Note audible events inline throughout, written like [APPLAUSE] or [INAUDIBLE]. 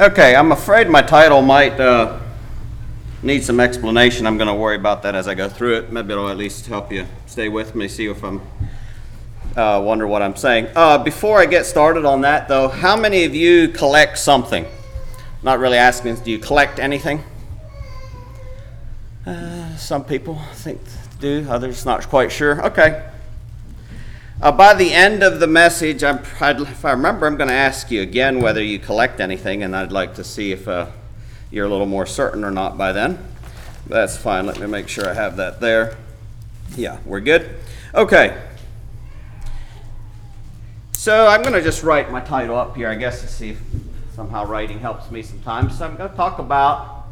Okay, I'm afraid my title might uh, need some explanation. I'm going to worry about that as I go through it. Maybe it'll at least help you stay with me, see if I'm uh, wonder what I'm saying. Uh, before I get started on that, though, how many of you collect something? Not really asking, do you collect anything? Uh, some people think do, others not quite sure. Okay. Uh, by the end of the message, I'm, if I remember, I'm going to ask you again whether you collect anything, and I'd like to see if uh, you're a little more certain or not by then. That's fine. Let me make sure I have that there. Yeah, we're good. Okay. So I'm going to just write my title up here, I guess, to see if somehow writing helps me sometimes. So I'm going to talk about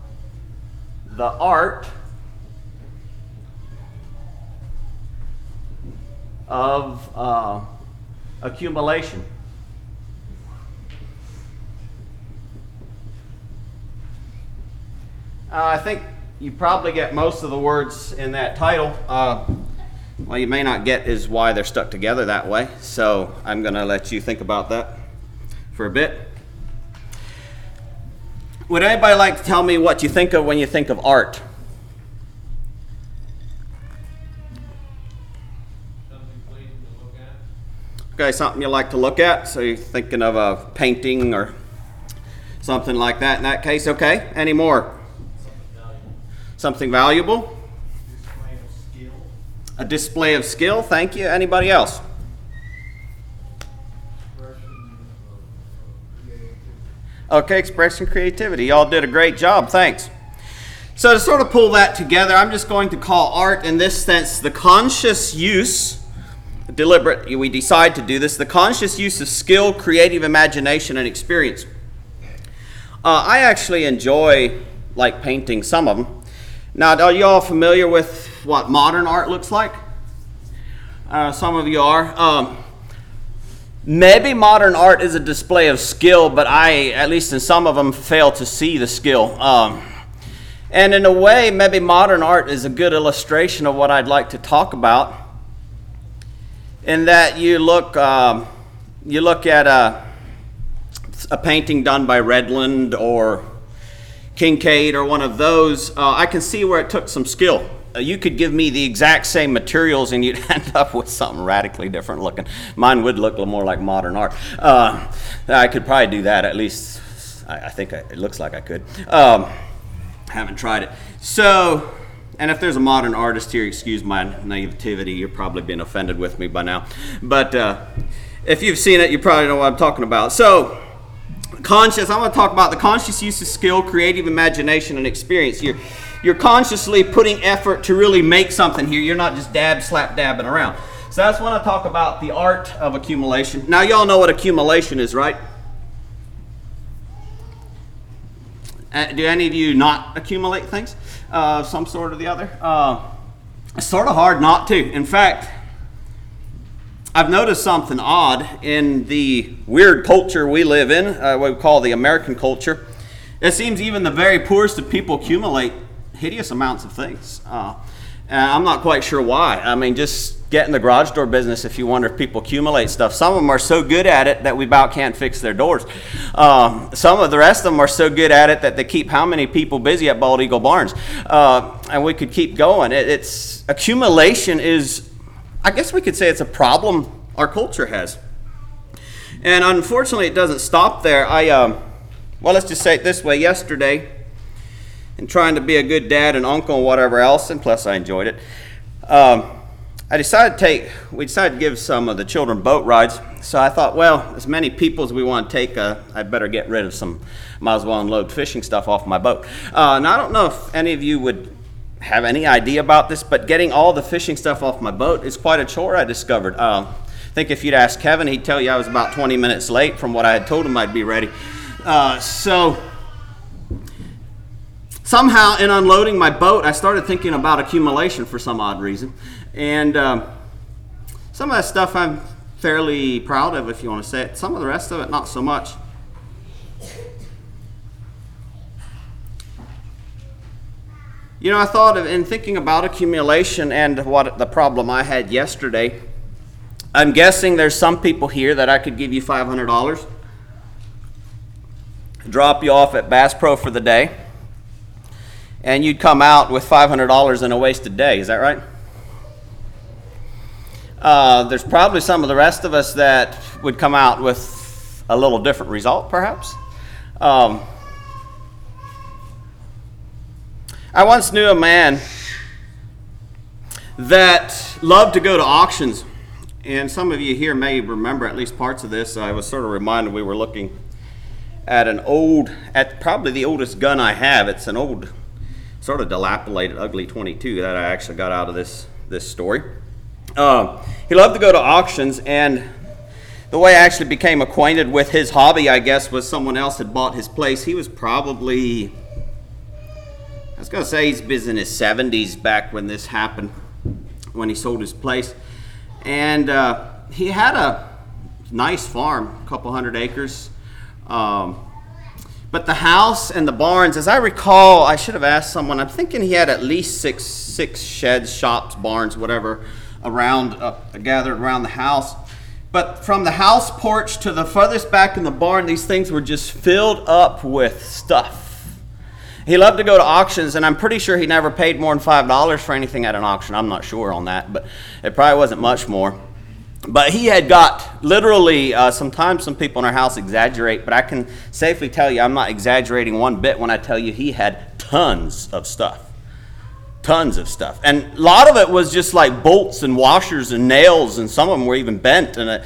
the art of uh, accumulation. Uh, I think you probably get most of the words in that title. Uh, well, you may not get is why they're stuck together that way. So I'm going to let you think about that for a bit. Would anybody like to tell me what you think of when you think of art? Okay, something you like to look at. So you're thinking of a painting or something like that in that case. Okay, any more? Something valuable? Something valuable? Display of skill. A display of skill. Thank you. Anybody else? Okay, expressing creativity. Y'all did a great job. Thanks. So, to sort of pull that together, I'm just going to call art in this sense the conscious use, deliberate, we decide to do this, the conscious use of skill, creative imagination, and experience. Uh, I actually enjoy like painting some of them. Now, are you all familiar with what modern art looks like? Uh, some of you are. Um, maybe modern art is a display of skill, but I, at least in some of them, fail to see the skill. Um, and in a way, maybe modern art is a good illustration of what I'd like to talk about. In that you look, um, you look at a, a painting done by Redland or Kinkade or one of those, uh, I can see where it took some skill. Uh, you could give me the exact same materials and you'd [LAUGHS] end up with something radically different looking. Mine would look more like modern art. Uh, I could probably do that at least. I, I think I, it looks like I could. Um, haven't tried it. So, and if there's a modern artist here, excuse my naivety, you're probably being offended with me by now. But uh, if you've seen it, you probably know what I'm talking about. So, conscious, I'm going to talk about the conscious use of skill, creative imagination, and experience. You're, you're consciously putting effort to really make something here. You're not just dab, slap, dabbing around. So that's when I talk about the art of accumulation. Now, y'all know what accumulation is, right? Uh, do any of you not accumulate things some sort or the other? Uh, it's sort of hard not to. In fact, I've noticed something odd in the weird culture we live in, uh, what we call the American culture. It seems even the very poorest of people accumulate hideous amounts of things. Uh, I'm not quite sure why. I mean, just get in the garage door business if you wonder if people accumulate stuff. Some of them are so good at it that we about can't fix their doors. Um, some of the rest of them are so good at it that they keep how many people busy at Bald Eagle Barns? Uh, and we could keep going. It, it's accumulation is, I guess we could say it's a problem our culture has. And unfortunately, it doesn't stop there. I, um, well, let's just say it this way. Yesterday, and trying to be a good dad and uncle and whatever else, and plus I enjoyed it. Um, I decided to take, we decided to give some of the children boat rides. So I thought, well, as many people as we want to take, uh, I'd better get rid of some, might as well unload fishing stuff off my boat. Uh, now, I don't know if any of you would have any idea about this, but getting all the fishing stuff off my boat is quite a chore, I discovered. Uh, I think if you'd ask Kevin, he'd tell you I was about 20 minutes late from what I had told him I'd be ready. Uh, so, somehow in unloading my boat, I started thinking about accumulation for some odd reason. And um, some of that stuff I'm fairly proud of, if you want to say it. Some of the rest of it, not so much. You know, I thought of, in thinking about accumulation and what the problem I had yesterday, I'm guessing there's some people here that I could give you $500 drop you off at Bass Pro for the day, and you'd come out with $500 in a wasted day. Is that right? Uh, there's probably some of the rest of us that would come out with a little different result, perhaps. Um, I once knew a man that loved to go to auctions. And some of you here may remember at least parts of this. I was sort of reminded we were looking at an old, at probably the oldest gun I have. It's an old, sort of dilapidated, ugly 22 that I actually got out of this, this story. Um, he loved to go to auctions, and the way I actually became acquainted with his hobby, I guess, was someone else had bought his place. He was probably, I was going to say he's in his 70s back when this happened, when he sold his place. And uh, he had a nice farm, a couple hundred acres. Um, but the house and the barns, as I recall, I should have asked someone. I'm thinking he had at least six six sheds, shops, barns, whatever around, uh, gathered around the house. But from the house porch to the furthest back in the barn, these things were just filled up with stuff. He loved to go to auctions, and I'm pretty sure he never paid more than $5 for anything at an auction. I'm not sure on that, but it probably wasn't much more. But he had got literally, uh, sometimes some people in our house exaggerate, but I can safely tell you I'm not exaggerating one bit when I tell you he had tons of stuff tons of stuff. And a lot of it was just like bolts and washers and nails, and some of them were even bent. And it,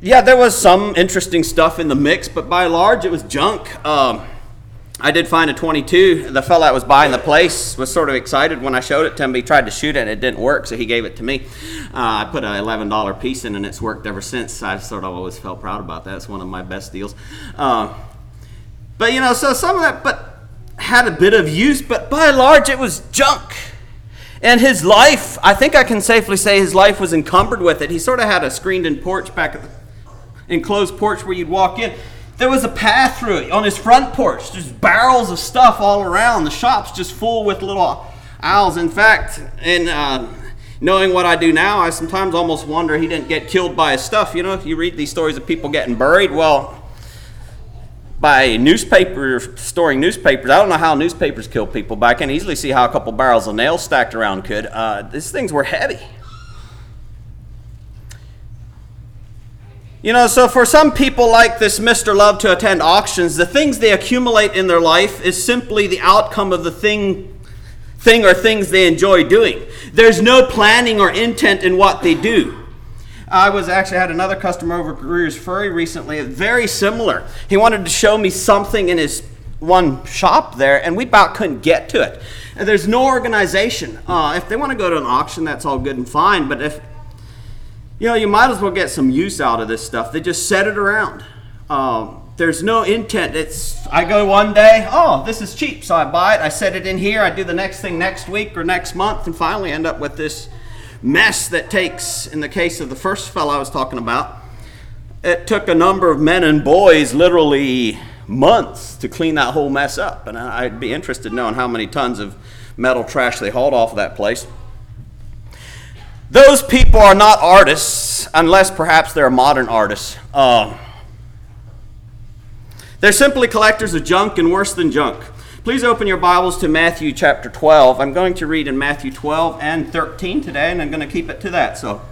yeah, there was some interesting stuff in the mix, but by and large, it was junk. Um, I did find a 22. The fellow that was buying the place was sort of excited when I showed it to him. He tried to shoot it and it didn't work, so he gave it to me. Uh, I put an $11 piece in and it's worked ever since. I sort of always felt proud about that. It's one of my best deals. Uh, but you know, so some of that, but had a bit of use, but by and large it was junk. And his life, I think I can safely say his life was encumbered with it. He sort of had a screened in porch back at the enclosed porch where you'd walk in. There was a path through it on his front porch, just barrels of stuff all around. The shop's just full with little owls. In fact, in uh, knowing what I do now, I sometimes almost wonder he didn't get killed by his stuff. You know, if you read these stories of people getting buried. Well, by newspaper storing newspapers. I don't know how newspapers kill people, but I can easily see how a couple barrels of nails stacked around could. Uh, these things were heavy. You know, so for some people like this Mr. Love to attend auctions, the things they accumulate in their life is simply the outcome of the thing, thing or things they enjoy doing. There's no planning or intent in what they do. I was actually had another customer over Greers Ferry recently, very similar. He wanted to show me something in his one shop there, and we about couldn't get to it. And there's no organization. Uh, if they want to go to an auction, that's all good and fine, but if you know, you might as well get some use out of this stuff. They just set it around. Um, there's no intent. It's I go one day, oh, this is cheap, so I buy it. I set it in here. I do the next thing next week or next month, and finally end up with this mess that takes, in the case of the first fellow I was talking about, it took a number of men and boys literally months to clean that whole mess up. And I'd be interested in knowing how many tons of metal trash they hauled off of that place. Those people are not artists, unless perhaps they're modern artists. Uh, they're simply collectors of junk and worse than junk. Please open your Bibles to Matthew chapter 12. I'm going to read in Matthew 12 and 13 today, and I'm going to keep it to that. So,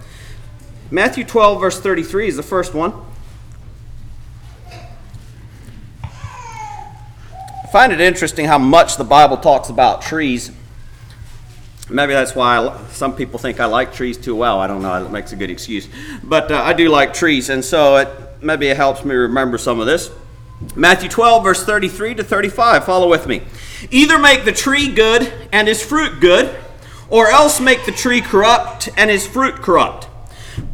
Matthew 12, verse 33 is the first one. I find it interesting how much the Bible talks about trees. Maybe that's why some people think I like trees too well. I don't know. It makes a good excuse. But uh, I do like trees, and so it, maybe it helps me remember some of this. Matthew 12, verse 33 to 35. Follow with me. Either make the tree good and his fruit good, or else make the tree corrupt and his fruit corrupt.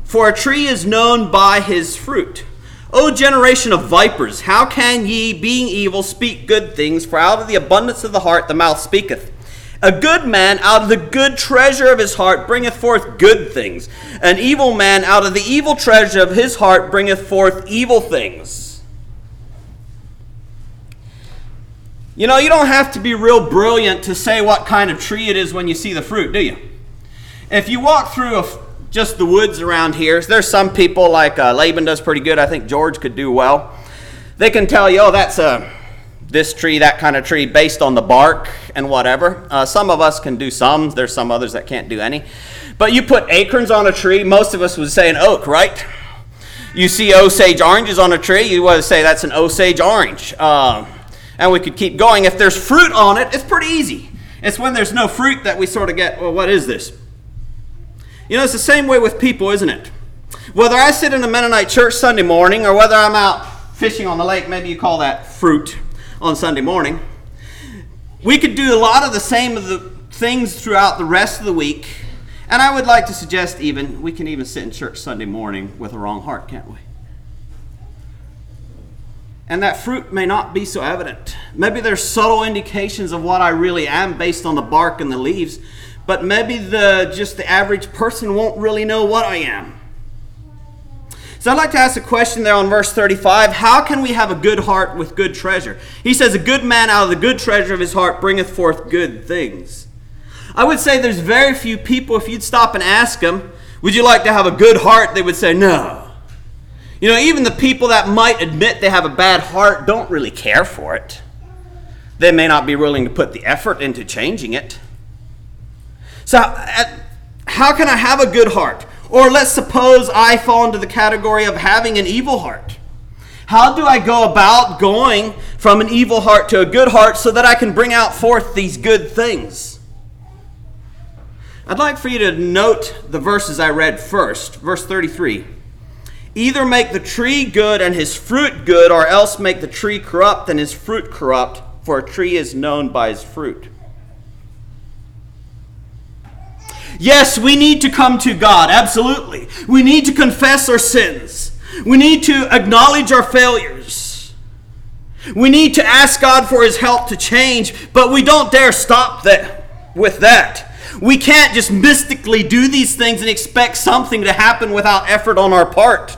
For a tree is known by his fruit. O generation of vipers, how can ye, being evil, speak good things? For out of the abundance of the heart the mouth speaketh. A good man out of the good treasure of his heart bringeth forth good things. An evil man out of the evil treasure of his heart bringeth forth evil things. You know, you don't have to be real brilliant to say what kind of tree it is when you see the fruit, do you? If you walk through a, just the woods around here, there's some people like uh, Laban does pretty good. I think George could do well. They can tell you, oh, that's a this tree, that kind of tree, based on the bark and whatever. Uh, some of us can do some. There's some others that can't do any. But you put acorns on a tree, most of us would say an oak, right? You see Osage oranges on a tree, you would say that's an Osage orange. Uh, and we could keep going. If there's fruit on it, it's pretty easy. It's when there's no fruit that we sort of get, well, what is this? You know, it's the same way with people, isn't it? Whether I sit in a Mennonite church Sunday morning or whether I'm out fishing on the lake, maybe you call that fruit on Sunday morning. We could do a lot of the same of the things throughout the rest of the week. And I would like to suggest even we can even sit in church Sunday morning with a wrong heart, can't we? And that fruit may not be so evident. Maybe there's subtle indications of what I really am based on the bark and the leaves, but maybe the just the average person won't really know what I am. So I'd like to ask a question there on verse 35. How can we have a good heart with good treasure? He says, A good man out of the good treasure of his heart bringeth forth good things. I would say there's very few people, if you'd stop and ask them, Would you like to have a good heart? They would say, No. You know, even the people that might admit they have a bad heart don't really care for it. They may not be willing to put the effort into changing it. So, uh, how can I have a good heart? Or let's suppose I fall into the category of having an evil heart. How do I go about going from an evil heart to a good heart so that I can bring out forth these good things? I'd like for you to note the verses I read first. Verse 33 Either make the tree good and his fruit good, or else make the tree corrupt and his fruit corrupt, for a tree is known by his fruit. Yes, we need to come to God, absolutely. We need to confess our sins. We need to acknowledge our failures. We need to ask God for His help to change, but we don't dare stop that, with that. We can't just mystically do these things and expect something to happen without effort on our part.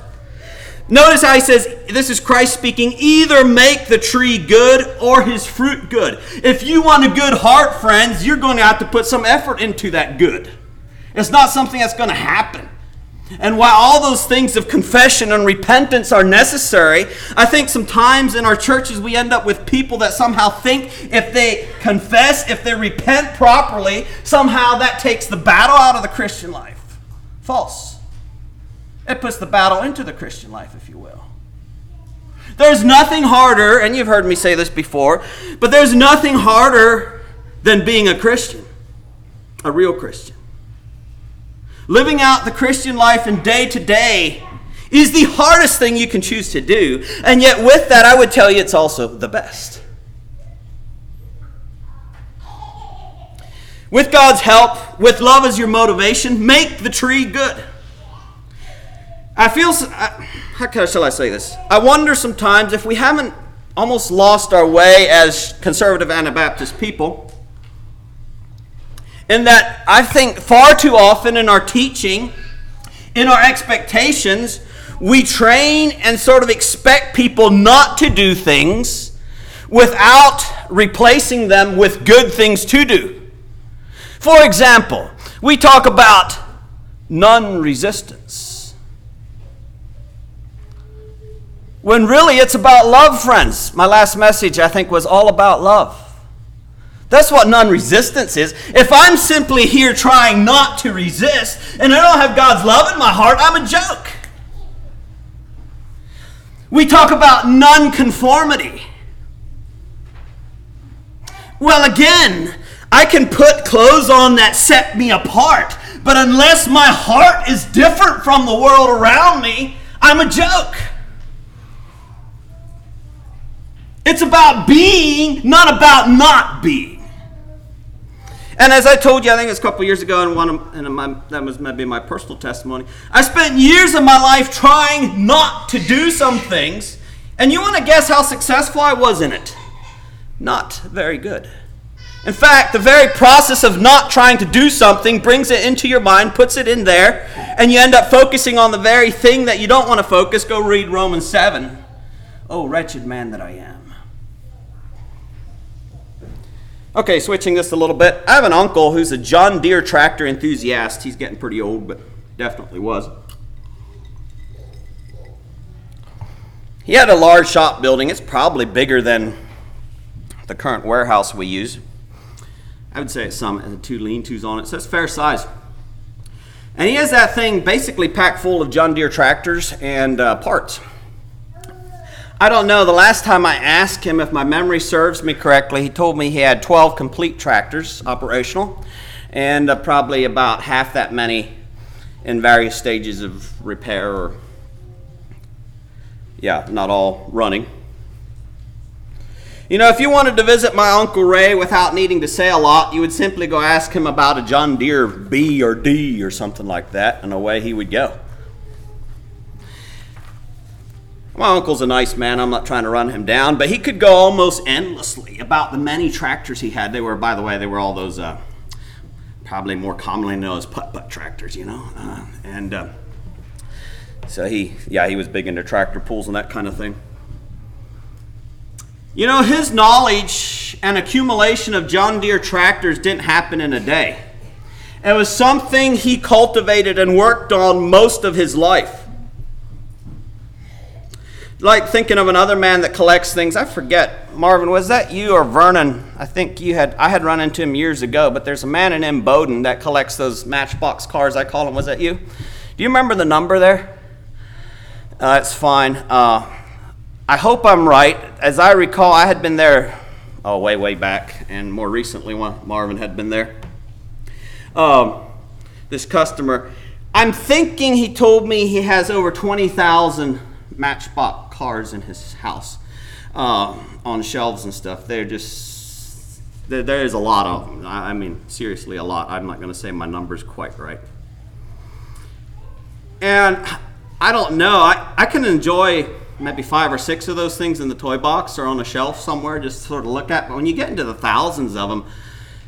Notice how he says, this is Christ speaking, either make the tree good or his fruit good. If you want a good heart, friends, you're going to have to put some effort into that good. It's not something that's going to happen. And while all those things of confession and repentance are necessary, I think sometimes in our churches we end up with people that somehow think if they confess, if they repent properly, somehow that takes the battle out of the Christian life. False. It puts the battle into the Christian life, if you will. There's nothing harder, and you've heard me say this before, but there's nothing harder than being a Christian, a real Christian. Living out the Christian life in day to day is the hardest thing you can choose to do. And yet, with that, I would tell you it's also the best. With God's help, with love as your motivation, make the tree good. I feel, how shall I say this? I wonder sometimes if we haven't almost lost our way as conservative Anabaptist people in that I think far too often in our teaching, in our expectations, we train and sort of expect people not to do things without replacing them with good things to do. For example, we talk about non resistance. When really it's about love, friends. My last message, I think, was all about love. That's what non resistance is. If I'm simply here trying not to resist and I don't have God's love in my heart, I'm a joke. We talk about non conformity. Well, again, I can put clothes on that set me apart, but unless my heart is different from the world around me, I'm a joke. It's about being, not about not being. And as I told you, I think it was a couple years ago, and one of, and my, that was maybe my personal testimony. I spent years of my life trying not to do some things, and you want to guess how successful I was in it? Not very good. In fact, the very process of not trying to do something brings it into your mind, puts it in there, and you end up focusing on the very thing that you don't want to focus. Go read Romans 7. Oh, wretched man that I am. Okay, switching this a little bit. I have an uncle who's a John Deere tractor enthusiast. He's getting pretty old, but definitely was. He had a large shop building. It's probably bigger than the current warehouse we use. I would say it's some, and two lean tos on it, so it's fair size. And he has that thing basically packed full of John Deere tractors and uh, parts. I don't know. The last time I asked him, if my memory serves me correctly, he told me he had 12 complete tractors operational and uh, probably about half that many in various stages of repair or, yeah, not all running. You know, if you wanted to visit my Uncle Ray without needing to say a lot, you would simply go ask him about a John Deere B or D or something like that, and away he would go. My uncle's a nice man. I'm not trying to run him down, but he could go almost endlessly about the many tractors he had. They were, by the way, they were all those uh, probably more commonly known as putt putt tractors, you know. Uh, and uh, so he, yeah, he was big into tractor pulls and that kind of thing. You know, his knowledge and accumulation of John Deere tractors didn't happen in a day. It was something he cultivated and worked on most of his life. Like thinking of another man that collects things. I forget, Marvin, was that you or Vernon? I think you had. I had run into him years ago. But there's a man in Imboden that collects those Matchbox cars. I call them. Was that you? Do you remember the number there? Uh, it's fine. Uh, I hope I'm right. As I recall, I had been there, oh, way, way back, and more recently when Marvin had been there. Um, this customer, I'm thinking he told me he has over 20,000 Matchbox cars in his house uh, on shelves and stuff. They're just, there, there is a lot of them. I, I mean, seriously, a lot. I'm not going to say my number's quite right. And I don't know. I, I can enjoy maybe five or six of those things in the toy box or on a shelf somewhere just sort of look at. But when you get into the thousands of them,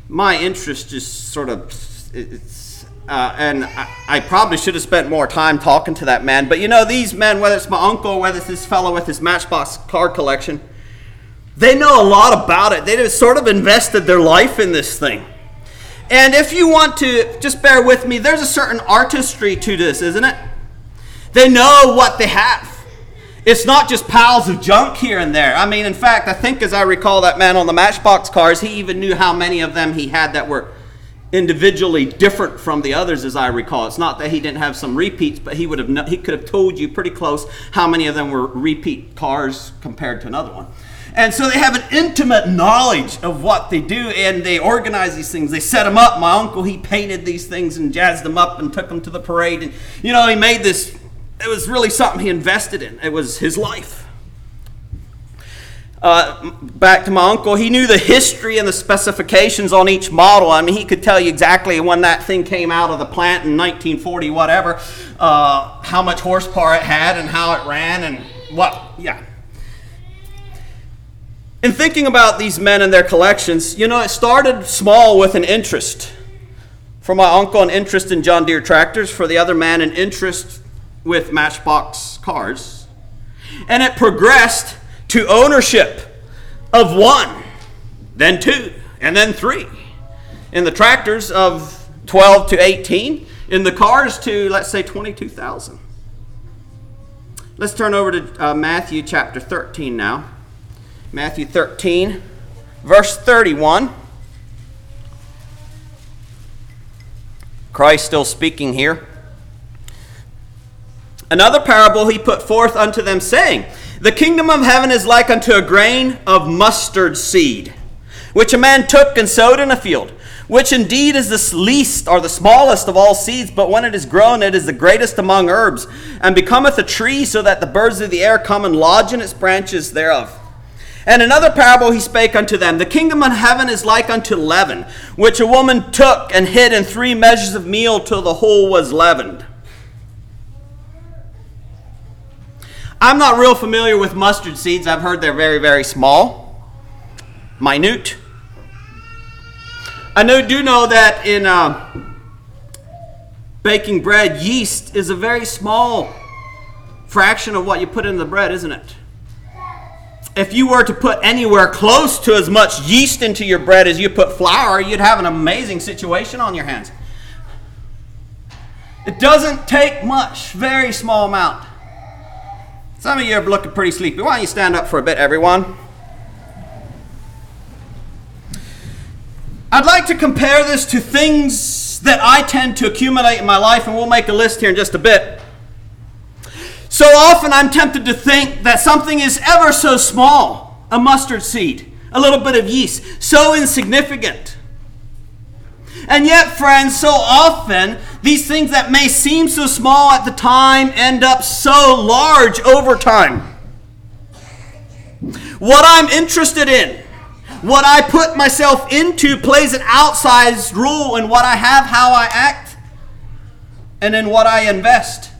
my interest just sort of it's. Uh, and I, I, probably should have spent more time talking to that man. But you know, these men, whether it's my uncle, whether it's this fellow with his Matchbox card collection, they know a lot about it. They have sort of invested their life in this thing. And if you want to, just bear with me, there's a certain artistry to this, isn't it? They know what they have. It's not just piles of junk here and there. I mean, in fact, I think as I recall that man on the Matchbox cars, he even knew how many of them he had that were individually different from the others as I recall. It's not that he didn't have some repeats, but he would have he could have told you pretty close how many of them were repeat cars compared to another one. And so they have an intimate knowledge of what they do and they organize these things. They set them up. My uncle, he painted these things and jazzed them up and took them to the parade. And, you know, he made this it was really something he invested in. It was his life. Uh, back to my uncle, he knew the history and the specifications on each model. I mean, he could tell you exactly when that thing came out of the plant in 1940, whatever, uh, how much horsepower it had and how it ran and what, yeah. In thinking about these men and their collections, you know, it started small with an interest. For my uncle, an interest in John Deere tractors. For the other man, an interest with Matchbox cars. And it progressed to ownership of one, then two, and then three. In the tractors of 12 to 18, in the cars to, let's say, 22,000. Let's turn over to uh, Matthew chapter 13 now. Matthew 13, verse 31. Christ still speaking here. Another parable he put forth unto them, saying, The kingdom of heaven is like unto a grain of mustard seed, which a man took and sowed in a field, which indeed is the least or the smallest of all seeds, but when it is grown, it is the greatest among herbs, and becometh a tree, so that the birds of the air come and lodge in its branches thereof. And another parable he spake unto them The kingdom of heaven is like unto leaven, which a woman took and hid in three measures of meal till the whole was leavened. I'm not real familiar with mustard seeds. I've heard they're very, very small, minute. I know, do know that in uh, baking bread, yeast is a very small fraction of what you put in the bread, isn't it? If you were to put anywhere close to as much yeast into your bread as you put flour, you'd have an amazing situation on your hands. It doesn't take much, very small amount. Some of you are looking pretty sleepy. Why don't you stand up for a bit, everyone? I'd like to compare this to things that I tend to accumulate in my life, and we'll make a list here in just a bit. So often I'm tempted to think that something is ever so small a mustard seed, a little bit of yeast, so insignificant. And yet, friends, so often these things that may seem so small at the time end up so large over time. What I'm interested in, what I put myself into, plays an outsized role in what I have, how I act, and in what I invest.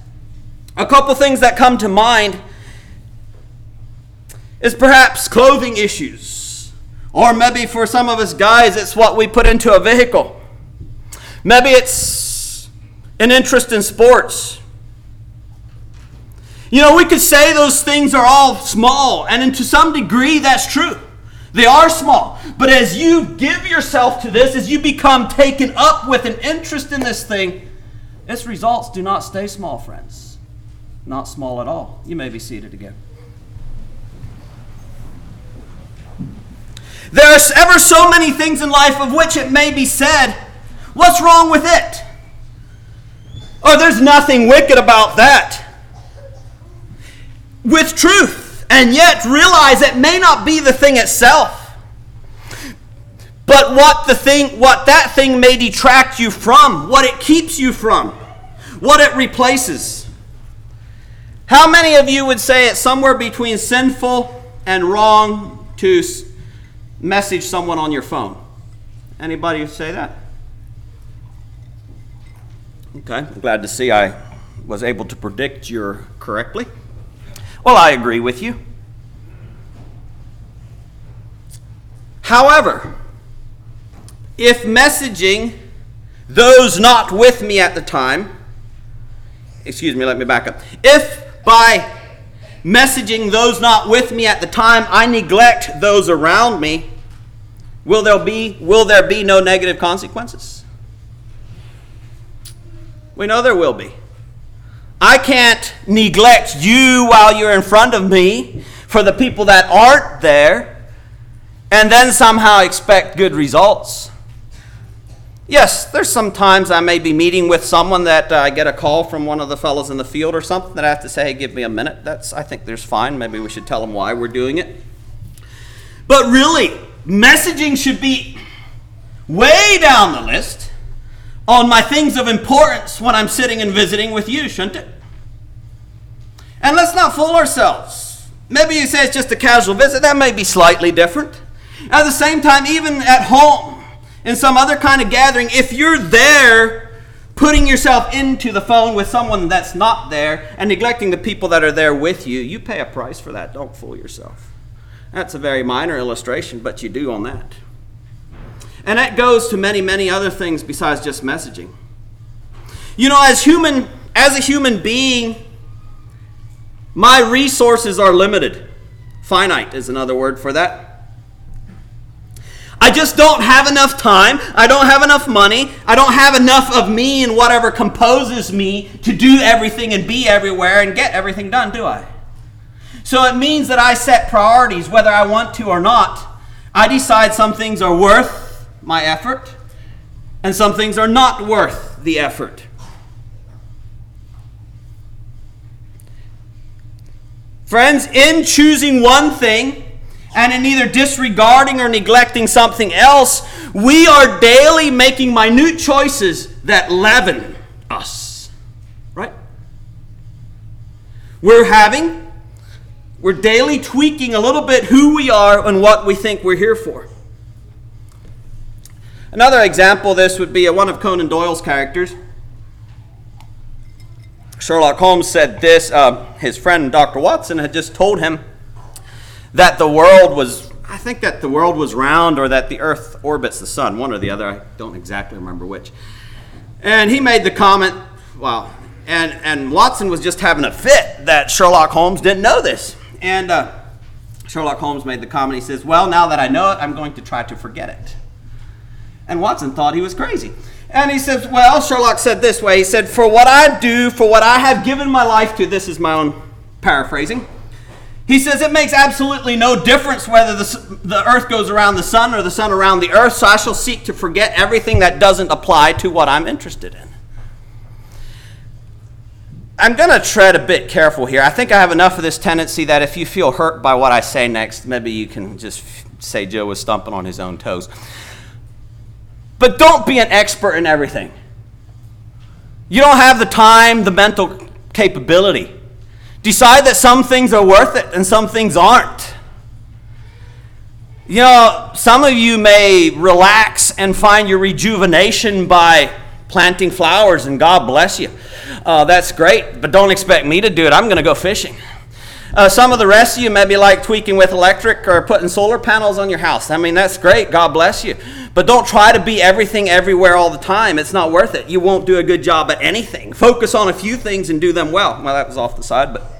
A couple things that come to mind is perhaps clothing issues. Or maybe for some of us guys, it's what we put into a vehicle. Maybe it's an interest in sports. You know, we could say those things are all small, and to some degree, that's true. They are small. But as you give yourself to this, as you become taken up with an interest in this thing, its results do not stay small, friends. Not small at all. You may be seated again. There are ever so many things in life of which it may be said What's wrong with it? Oh, there's nothing wicked about that. With truth, and yet realize it may not be the thing itself. But what the thing what that thing may detract you from, what it keeps you from, what it replaces. How many of you would say it's somewhere between sinful and wrong to message someone on your phone? Anybody say that? Okay, I'm glad to see I was able to predict your correctly. Well, I agree with you. However, if messaging those not with me at the time, excuse me, let me back up. If by messaging those not with me at the time I neglect those around me, will there be will there be no negative consequences? We know there will be. I can't neglect you while you're in front of me for the people that aren't there and then somehow expect good results. Yes, there's sometimes I may be meeting with someone that uh, I get a call from one of the fellows in the field or something that I have to say, hey, give me a minute. That's I think there's fine. Maybe we should tell them why we're doing it. But really, messaging should be way down the list on my things of importance when I'm sitting and visiting with you, shouldn't it? And let's not fool ourselves. Maybe you say it's just a casual visit. That may be slightly different. At the same time, even at home, in some other kind of gathering, if you're there putting yourself into the phone with someone that's not there and neglecting the people that are there with you, you pay a price for that. Don't fool yourself. That's a very minor illustration, but you do on that. And that goes to many, many other things besides just messaging. You know, as human, as a human being, my resources are limited. Finite is another word for that. I just don't have enough time. I don't have enough money. I don't have enough of me and whatever composes me to do everything and be everywhere and get everything done, do I? So it means that I set priorities, whether I want to or not. I decide some things are worth my effort, and some things are not worth the effort. Friends, in choosing one thing and in either disregarding or neglecting something else, we are daily making minute choices that leaven us. Right? We're having, we're daily tweaking a little bit who we are and what we think we're here for. Another example of this would be one of Conan Doyle's characters. Sherlock Holmes said this. Uh, his friend Dr. Watson had just told him that the world was, I think that the world was round or that the earth orbits the sun, one or the other. I don't exactly remember which. And he made the comment, well, and, and Watson was just having a fit that Sherlock Holmes didn't know this. And uh, Sherlock Holmes made the comment, he says, Well, now that I know it, I'm going to try to forget it. And Watson thought he was crazy. And he says, Well, Sherlock said this way He said, For what I do, for what I have given my life to, this is my own paraphrasing. He says it makes absolutely no difference whether the, the earth goes around the sun or the sun around the earth, so I shall seek to forget everything that doesn't apply to what I'm interested in. I'm going to tread a bit careful here. I think I have enough of this tendency that if you feel hurt by what I say next, maybe you can just say Joe was stumping on his own toes. But don't be an expert in everything. You don't have the time, the mental capability. Decide that some things are worth it and some things aren't. You know, some of you may relax and find your rejuvenation by planting flowers, and God bless you. Uh, that's great, but don't expect me to do it. I'm going to go fishing. Uh, some of the rest of you may be like tweaking with electric or putting solar panels on your house. I mean, that's great. God bless you. But don't try to be everything everywhere all the time. It's not worth it. You won't do a good job at anything. Focus on a few things and do them well. Well, that was off the side, but.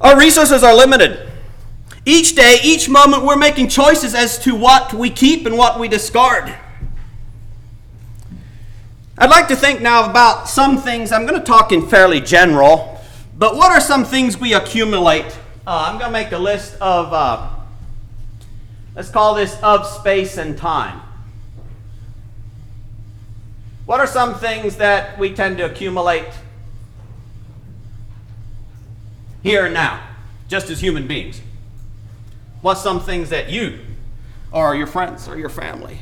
Our resources are limited. Each day, each moment, we're making choices as to what we keep and what we discard. I'd like to think now about some things. I'm going to talk in fairly general, but what are some things we accumulate? Uh, I'm going to make a list of, uh, let's call this of space and time. What are some things that we tend to accumulate here and now, just as human beings? What's some things that you or your friends or your family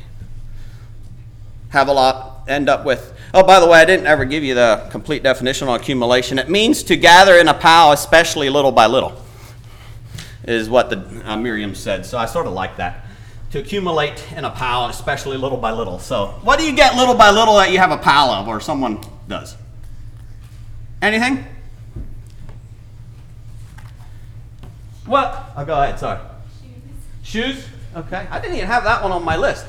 have a lot end up with. Oh, by the way, I didn't ever give you the complete definition on accumulation. It means to gather in a pile, especially little by little, is what the uh, Merriam said. So I sort of like that. To accumulate in a pile, especially little by little. So, what do you get little by little that you have a pile of, or someone does? Anything? What? Oh, go ahead. Sorry. Shoes. Shoes? Okay. I didn't even have that one on my list.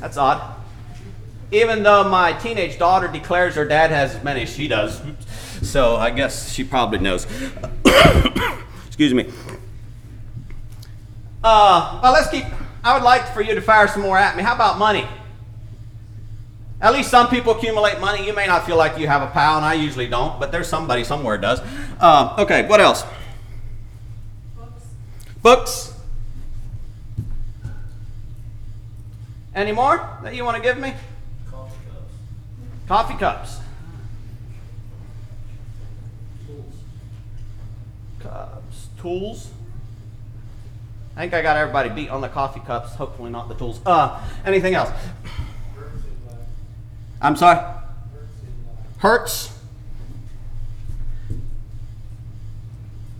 That's odd even though my teenage daughter declares her dad has as many as she does, so I guess she probably knows. [COUGHS] Excuse me. Uh, well, let's keep. I would like for you to fire some more at me. How about money? At least some people accumulate money. You may not feel like you have a pal, and I usually don't, but there's somebody somewhere does. Uh, okay, what else? Books. Books. Any more that you want to give me? Coffee cups. Tools. Cups. Tools. I think I got everybody beat on the coffee cups. Hopefully not the tools. Uh, anything else? I'm sorry. Hurts.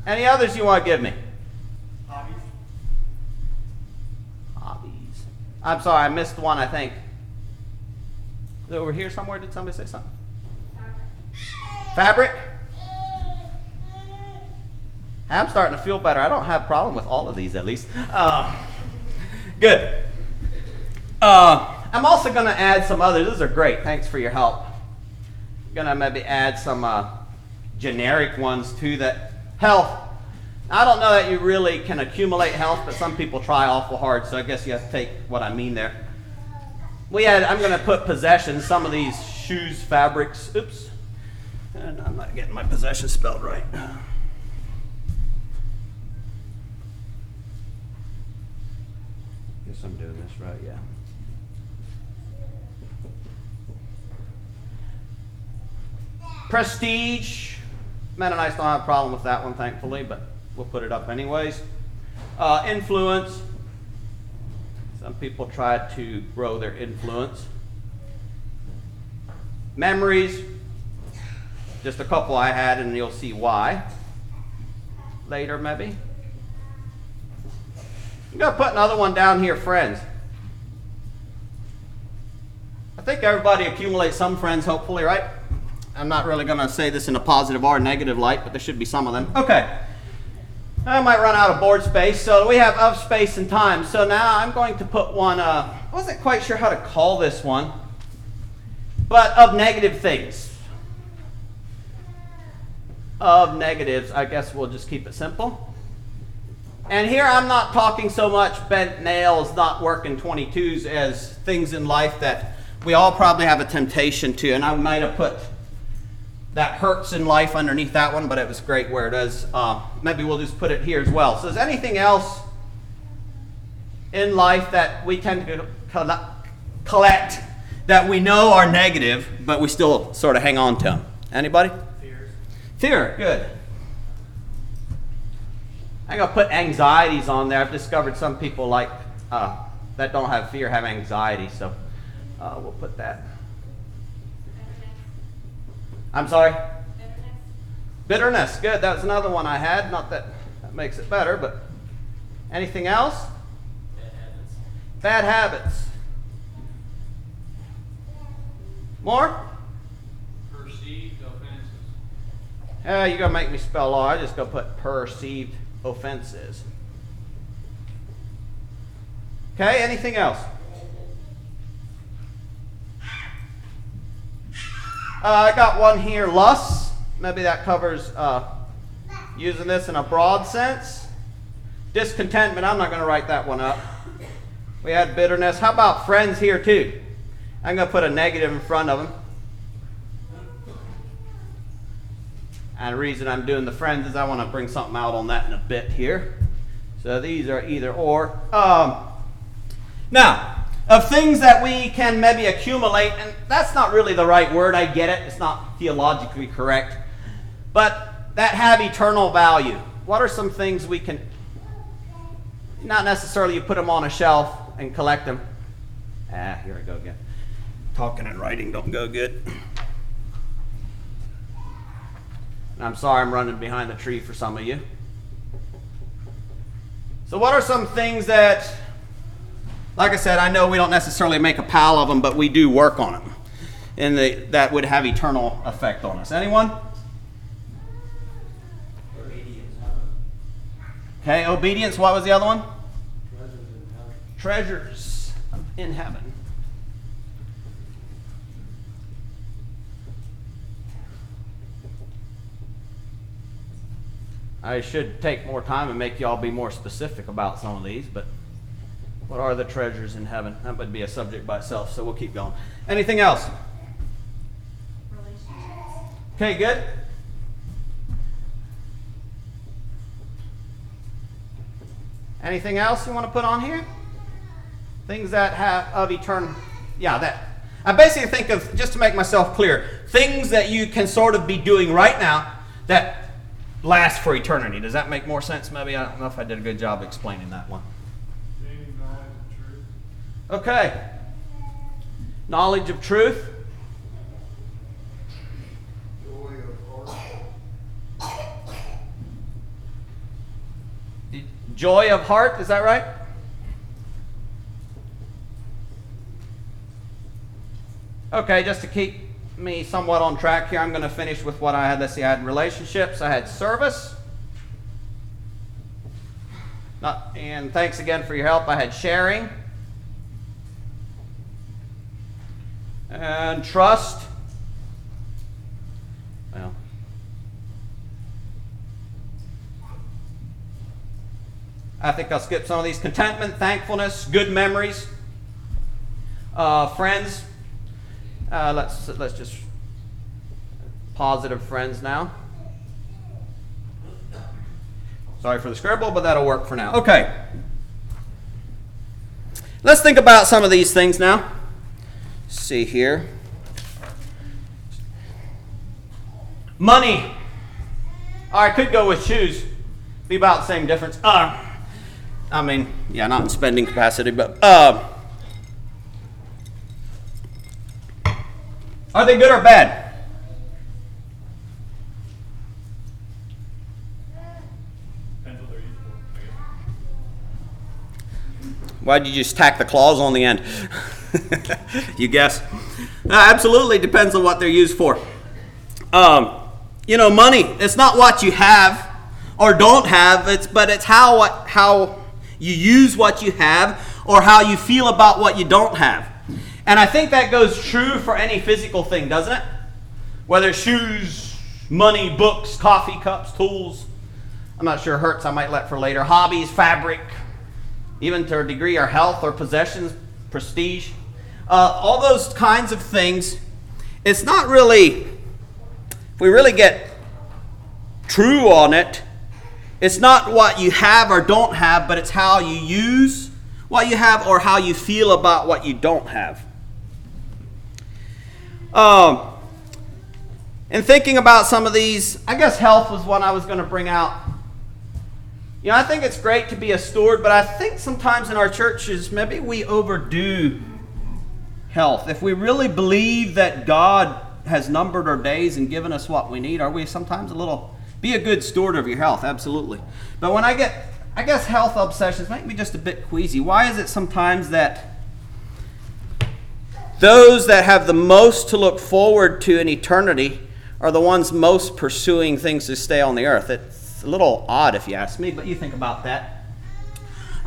Any others you want to give me? Hobbies. Hobbies. I'm sorry, I missed one. I think. Over here somewhere, did somebody say something? Fabric? I'm starting to feel better. I don't have a problem with all of these, at least. Uh, good. Uh, I'm also going to add some others. These are great. Thanks for your help. I'm going to maybe add some uh, generic ones too that health. I don't know that you really can accumulate health, but some people try awful hard, so I guess you have to take what I mean there we had, I'm going to put possession, some of these shoes, fabrics. Oops. And I'm not getting my possession spelled right. Guess I'm doing this right, yeah. Prestige. Mennonites don't have a problem with that one, thankfully, but we'll put it up anyways. Uh, influence. Some people try to grow their influence. Memories, just a couple I had, and you'll see why later, maybe. I'm going to put another one down here, friends. I think everybody accumulates some friends, hopefully, right? I'm not really going to say this in a positive or negative light, but there should be some of them. Okay. I might run out of board space, so we have of space and time. So now I'm going to put one, uh, I wasn't quite sure how to call this one, but of negative things. Of negatives, I guess we'll just keep it simple. And here I'm not talking so much bent nails, not working 22s as things in life that we all probably have a temptation to. And I might have put that hurts in life underneath that one, but it was great where it is. Uh, maybe we'll just put it here as well. So, is anything else in life that we tend to collect that we know are negative, but we still sort of hang on to them? Anybody? Fears. Fear, good. I'm gonna put anxieties on there. I've discovered some people like uh, that don't have fear have anxiety, so uh, we'll put that. I'm sorry? Bitterness. Bitterness. Good. That was another one I had. Not that that makes it better, but anything else? Bad habits. Bad habits. More? Perceived offenses. Yeah, you're gonna make me spell law. I just go put perceived offenses. Okay, anything else? Uh, I got one here, lust. Maybe that covers uh, using this in a broad sense. Discontentment, I'm not going to write that one up. We had bitterness. How about friends here too? I'm going to put a negative in front of them. And the reason I'm doing the friends is I want to bring something out on that in a bit here. So these are either or. Um, now, of things that we can maybe accumulate, and that's not really the right word, I get it, it's not theologically correct, but that have eternal value. What are some things we can, not necessarily you put them on a shelf and collect them. Ah, here I go again. Talking and writing don't go good. And I'm sorry I'm running behind the tree for some of you. So, what are some things that like I said, I know we don't necessarily make a pile of them, but we do work on them. And the, that would have eternal effect on us. Anyone? Okay, obedience. What was the other one? Treasures in heaven. I should take more time and make y'all be more specific about some of these, but. What are the treasures in heaven? That would be a subject by itself, so we'll keep going. Anything else? Okay, good. Anything else you want to put on here? Things that have of eternal. Yeah, that. I basically think of, just to make myself clear, things that you can sort of be doing right now that last for eternity. Does that make more sense? Maybe I don't know if I did a good job explaining that one. Okay. Knowledge of truth. Joy of heart, Joy of heart, is that right? Okay, just to keep me somewhat on track here, I'm going to finish with what I had. Let's see, I had relationships, I had service. Not, and thanks again for your help. I had sharing. And trust. Well, I think I'll skip some of these. Contentment, thankfulness, good memories, uh, friends. Uh, let's let's just positive friends now. Sorry for the scribble, but that'll work for now. Okay. Let's think about some of these things now see here. Money. All right, could go with shoes. Be about the same difference. Uh, I mean, yeah, not in spending capacity, but uh, are they good or bad? Why did you just tack the claws on the end? [LAUGHS] you guess? Uh, absolutely depends on what they're used for. Um, you know, money, it's not what you have or don't have, it's, but it's how, what, how you use what you have or how you feel about what you don't have. And I think that goes true for any physical thing, doesn't it? Whether shoes, money, books, coffee cups, tools. I'm not sure, hurts I might let for later. Hobbies, fabric, even to a degree, our health or possessions, prestige, uh, all those kinds of things. It's not really if we really get true on it, it's not what you have or don't have, but it's how you use what you have or how you feel about what you don't have. Um, in thinking about some of these, I guess health was one I was going to bring out. You know, I think it's great to be a steward, but I think sometimes in our churches, maybe we overdo health. If we really believe that God has numbered our days and given us what we need, are we sometimes a little be a good steward of your health, absolutely. But when I get I guess health obsessions make me just a bit queasy. Why is it sometimes that those that have the most to look forward to in eternity are the ones most pursuing things to stay on the earth? It's a little odd if you ask me, but you think about that.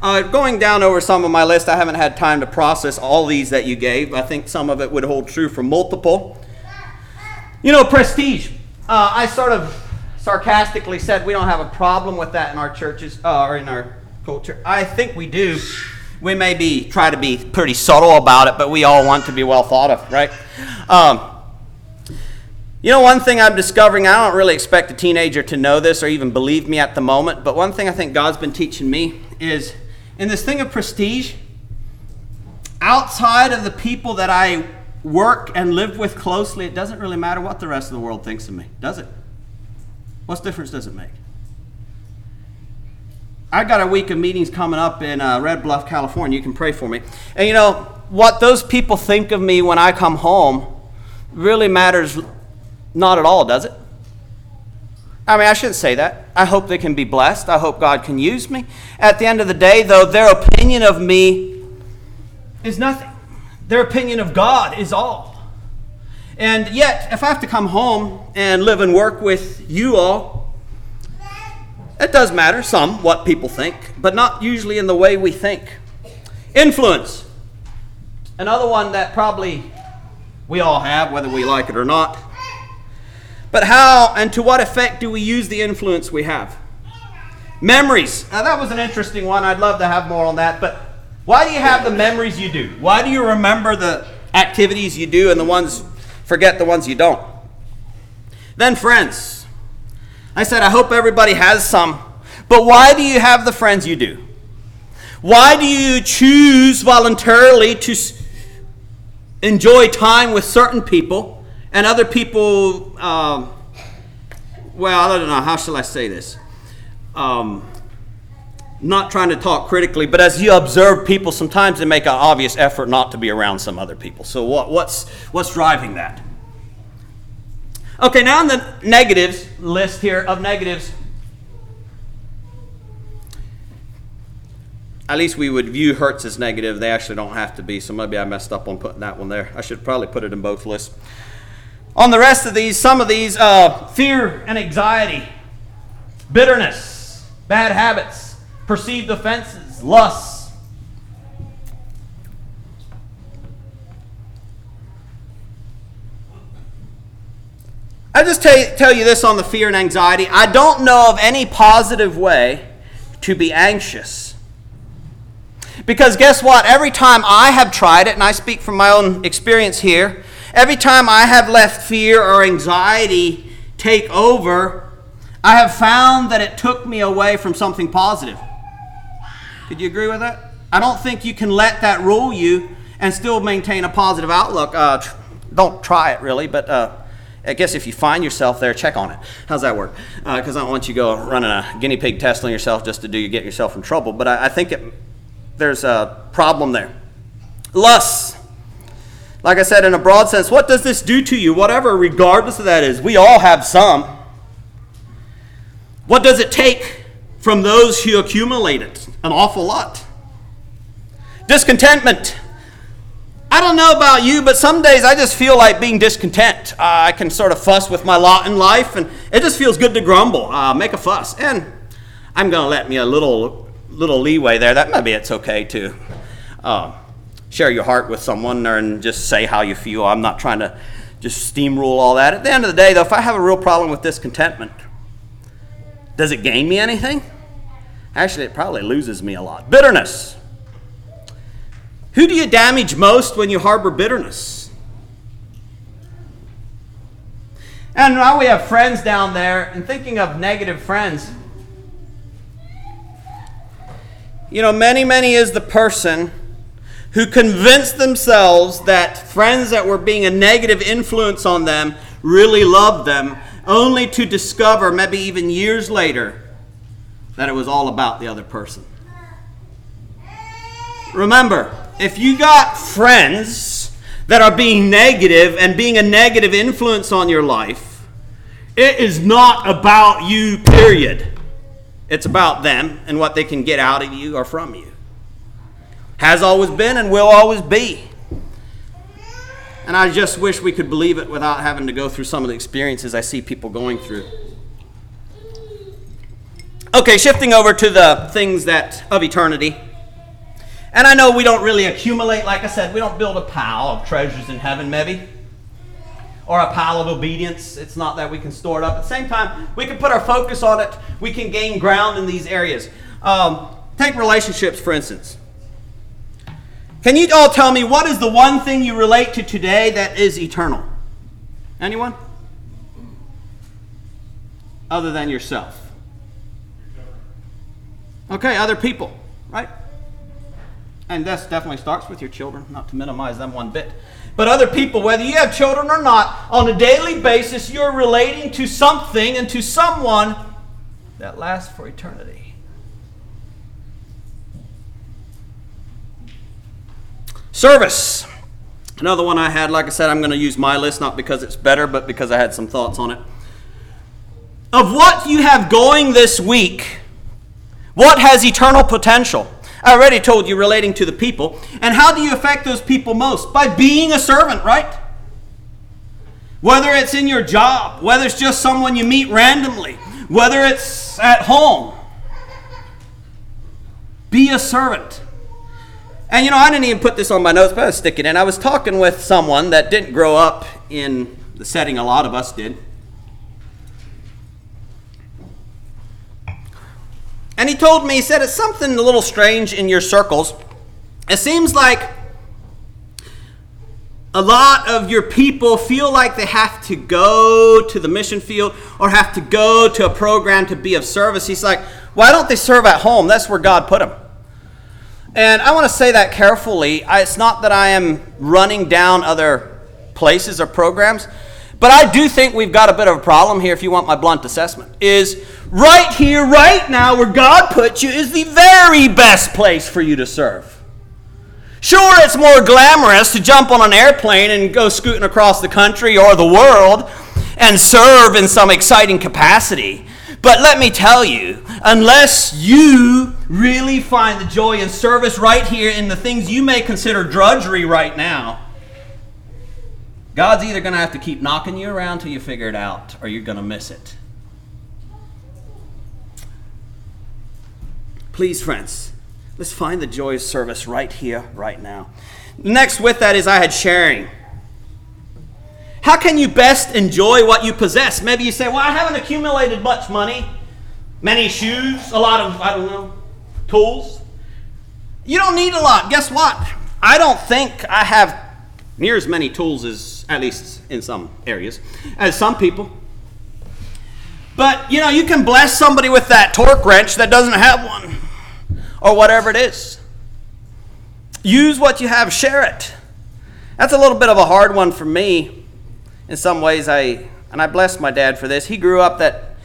Uh, going down over some of my list, I haven't had time to process all these that you gave. I think some of it would hold true for multiple. You know, prestige. Uh, I sort of sarcastically said we don't have a problem with that in our churches uh, or in our culture. I think we do. We may be try to be pretty subtle about it, but we all want to be well thought of, right? Um, you know, one thing I'm discovering, I don't really expect a teenager to know this or even believe me at the moment, but one thing I think God's been teaching me is in this thing of prestige, outside of the people that I work and live with closely, it doesn't really matter what the rest of the world thinks of me, does it? What difference does it make? I got a week of meetings coming up in uh, Red Bluff, California. You can pray for me. And you know, what those people think of me when I come home really matters not at all, does it? I mean, I shouldn't say that. I hope they can be blessed. I hope God can use me. At the end of the day, though, their opinion of me is nothing. Their opinion of God is all. And yet, if I have to come home and live and work with you all, it does matter some what people think, but not usually in the way we think. Influence. Another one that probably we all have, whether we like it or not. But how and to what effect do we use the influence we have? Memories. Now, that was an interesting one. I'd love to have more on that. But why do you have the memories you do? Why do you remember the activities you do and the ones, forget the ones you don't? Then, friends. I said, I hope everybody has some. But why do you have the friends you do? Why do you choose voluntarily to enjoy time with certain people? And other people, um, well, I don't know, how shall I say this? Um, not trying to talk critically, but as you observe people, sometimes they make an obvious effort not to be around some other people. So, what, what's, what's driving that? Okay, now in the negatives list here of negatives, at least we would view hurts as negative. They actually don't have to be, so maybe I messed up on putting that one there. I should probably put it in both lists. On the rest of these, some of these, uh, fear and anxiety, bitterness, bad habits, perceived offenses, lusts. I just tell, tell you this on the fear and anxiety. I don't know of any positive way to be anxious. Because guess what? Every time I have tried it, and I speak from my own experience here, Every time I have left fear or anxiety take over, I have found that it took me away from something positive. Could you agree with that? I don't think you can let that rule you and still maintain a positive outlook. Uh, tr- don't try it really, but uh, I guess if you find yourself there, check on it. How's that work? Because uh, I don't want you to go running a guinea pig test on yourself just to do you get yourself in trouble. But I, I think it, there's a problem there. Lust. Like I said, in a broad sense, what does this do to you? Whatever, regardless of that is, we all have some. What does it take from those who accumulate it? An awful lot. Discontentment. I don't know about you, but some days I just feel like being discontent. Uh, I can sort of fuss with my lot in life, and it just feels good to grumble, uh, make a fuss. And I'm going to let me a little little leeway there. That maybe it's okay too. Uh, share your heart with someone and just say how you feel. I'm not trying to just steamroll all that. At the end of the day, though, if I have a real problem with discontentment, does it gain me anything? Actually, it probably loses me a lot. Bitterness. Who do you damage most when you harbor bitterness? And now we have friends down there, and thinking of negative friends, you know, many, many is the person who convinced themselves that friends that were being a negative influence on them really loved them, only to discover, maybe even years later, that it was all about the other person. Remember, if you got friends that are being negative and being a negative influence on your life, it is not about you, period. It's about them and what they can get out of you or from you. Has always been and will always be. And I just wish we could believe it without having to go through some of the experiences I see people going through. Okay, shifting over to the things that of eternity. And I know we don't really accumulate, like I said, we don't build a pile of treasures in heaven, maybe, or a pile of obedience. It's not that we can store it up. At the same time, we can put our focus on it. We can gain ground in these areas. Um, take relationships, for instance. Can you all tell me what is the one thing you relate to today that is eternal? Anyone? Other than yourself. Okay, other people, right? And this definitely starts with your children, not to minimize them one bit. But other people, whether you have children or not, on a daily basis, you're relating to something and to someone that lasts for eternity. Service. Another one I had, like I said, I'm going to use my list not because it's better, but because I had some thoughts on it. Of what you have going this week, what has eternal potential? I already told you relating to the people. And how do you affect those people most? By being a servant, right? Whether it's in your job, whether it's just someone you meet randomly, whether it's at home, be a servant. And you know, I didn't even put this on my notes, but I was sticking it in. I was talking with someone that didn't grow up in the setting a lot of us did. And he told me, he said, it's something a little strange in your circles. It seems like a lot of your people feel like they have to go to the mission field or have to go to a program to be of service. He's like, why don't they serve at home? That's where God put them. And I want to say that carefully. I, it's not that I am running down other places or programs, but I do think we've got a bit of a problem here, if you want my blunt assessment. Is right here, right now, where God put you, is the very best place for you to serve. Sure, it's more glamorous to jump on an airplane and go scooting across the country or the world and serve in some exciting capacity. But let me tell you, unless you really find the joy and service right here in the things you may consider drudgery right now, God's either going to have to keep knocking you around till you figure it out, or you're going to miss it. Please, friends, let's find the joy of service right here, right now. Next, with that, is I had sharing. How can you best enjoy what you possess? Maybe you say, Well, I haven't accumulated much money, many shoes, a lot of, I don't know, tools. You don't need a lot. Guess what? I don't think I have near as many tools as, at least in some areas, as some people. But, you know, you can bless somebody with that torque wrench that doesn't have one, or whatever it is. Use what you have, share it. That's a little bit of a hard one for me. In some ways, I, and I bless my dad for this. He grew up that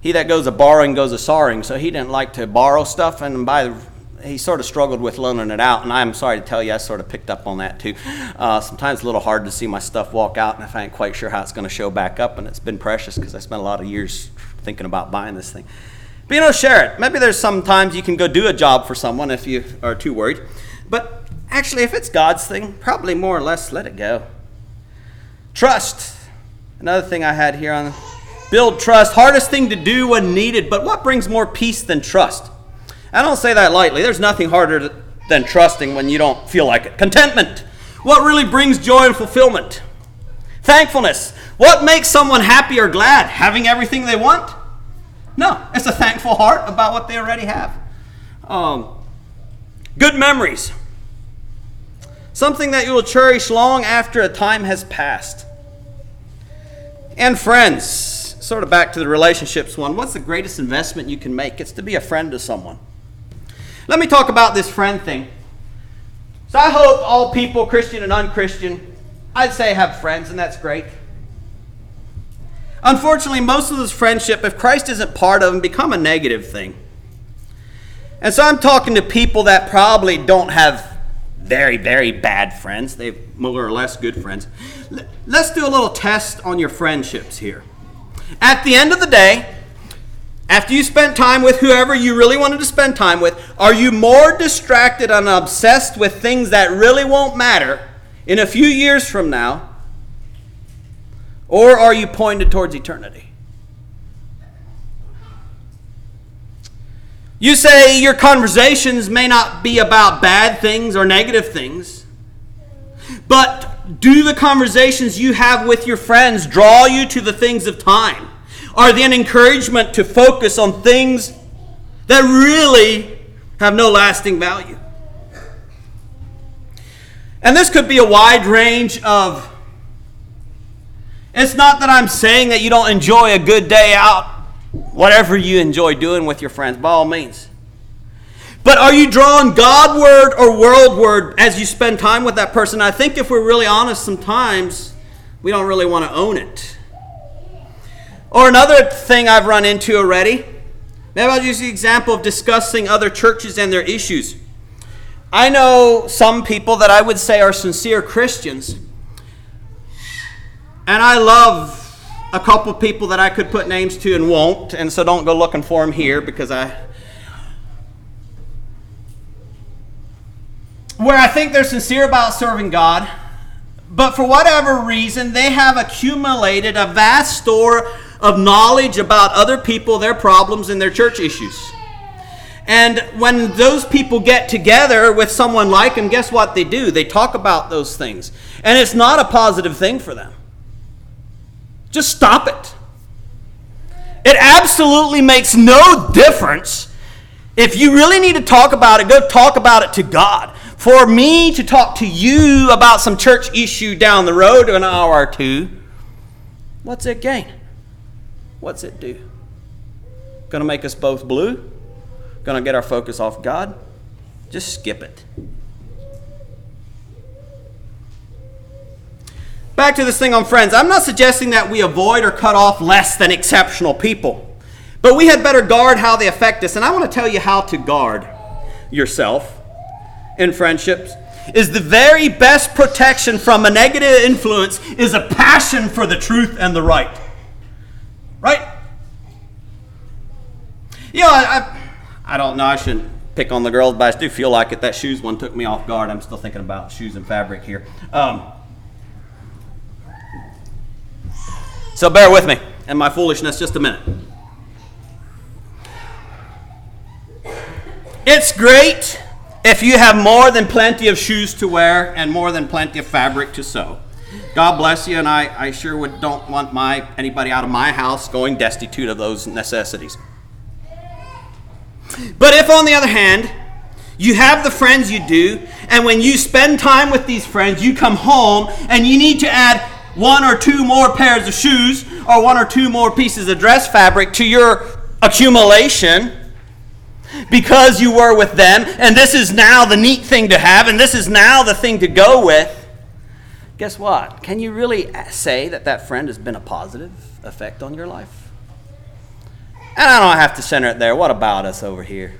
he that goes a borrowing goes a sorring, so he didn't like to borrow stuff and buy he sort of struggled with loaning it out, and I'm sorry to tell you, I sort of picked up on that too. Uh, sometimes it's a little hard to see my stuff walk out, and if I ain't quite sure how it's going to show back up, and it's been precious because I spent a lot of years thinking about buying this thing. But you know, share it. Maybe there's sometimes you can go do a job for someone if you are too worried. But actually, if it's God's thing, probably more or less let it go. Trust. Another thing I had here on build trust. Hardest thing to do when needed, but what brings more peace than trust? I don't say that lightly. There's nothing harder than trusting when you don't feel like it. Contentment. What really brings joy and fulfillment? Thankfulness. What makes someone happy or glad? Having everything they want? No, it's a thankful heart about what they already have. Um, good memories. Something that you will cherish long after a time has passed. And friends, sort of back to the relationships one, what's the greatest investment you can make? It's to be a friend to someone. Let me talk about this friend thing. So I hope all people, Christian and unchristian, I'd say have friends, and that's great. Unfortunately, most of this friendship, if Christ isn't part of them, become a negative thing. And so I'm talking to people that probably don't have very, very bad friends. They've more or less good friends. Let's do a little test on your friendships here. At the end of the day, after you spent time with whoever you really wanted to spend time with, are you more distracted and obsessed with things that really won't matter in a few years from now? Or are you pointed towards eternity? You say your conversations may not be about bad things or negative things, but do the conversations you have with your friends draw you to the things of time? Are they an encouragement to focus on things that really have no lasting value? And this could be a wide range of. It's not that I'm saying that you don't enjoy a good day out whatever you enjoy doing with your friends, by all means. But are you drawing Godward or worldward as you spend time with that person? I think if we're really honest, sometimes we don't really want to own it. Or another thing I've run into already. Maybe I'll use the example of discussing other churches and their issues. I know some people that I would say are sincere Christians, and I love a couple people that I could put names to and won't, and so don't go looking for them here because I. Where I think they're sincere about serving God, but for whatever reason, they have accumulated a vast store of knowledge about other people, their problems, and their church issues. And when those people get together with someone like them, guess what they do? They talk about those things. And it's not a positive thing for them. Just stop it. It absolutely makes no difference. If you really need to talk about it, go talk about it to God. For me to talk to you about some church issue down the road in an hour or two, what's it gain? What's it do? To make us both blue? To get our focus off God? Just skip it. Back to this thing on friends. I'm not suggesting that we avoid or cut off less than exceptional people, but we had better guard how they affect us. And I want to tell you how to guard yourself in friendships. Is the very best protection from a negative influence is a passion for the truth and the right. Right? You know, I, I, I don't know. I shouldn't pick on the girls, but I do feel like it. That shoes one took me off guard. I'm still thinking about shoes and fabric here. Um, So bear with me and my foolishness just a minute. It's great if you have more than plenty of shoes to wear and more than plenty of fabric to sew. God bless you, and I, I sure would don't want my anybody out of my house going destitute of those necessities. But if, on the other hand, you have the friends you do, and when you spend time with these friends, you come home and you need to add one or two more pairs of shoes or one or two more pieces of dress fabric to your accumulation because you were with them, and this is now the neat thing to have, and this is now the thing to go with. Guess what? Can you really say that that friend has been a positive effect on your life? And I don't have to center it there. What about us over here?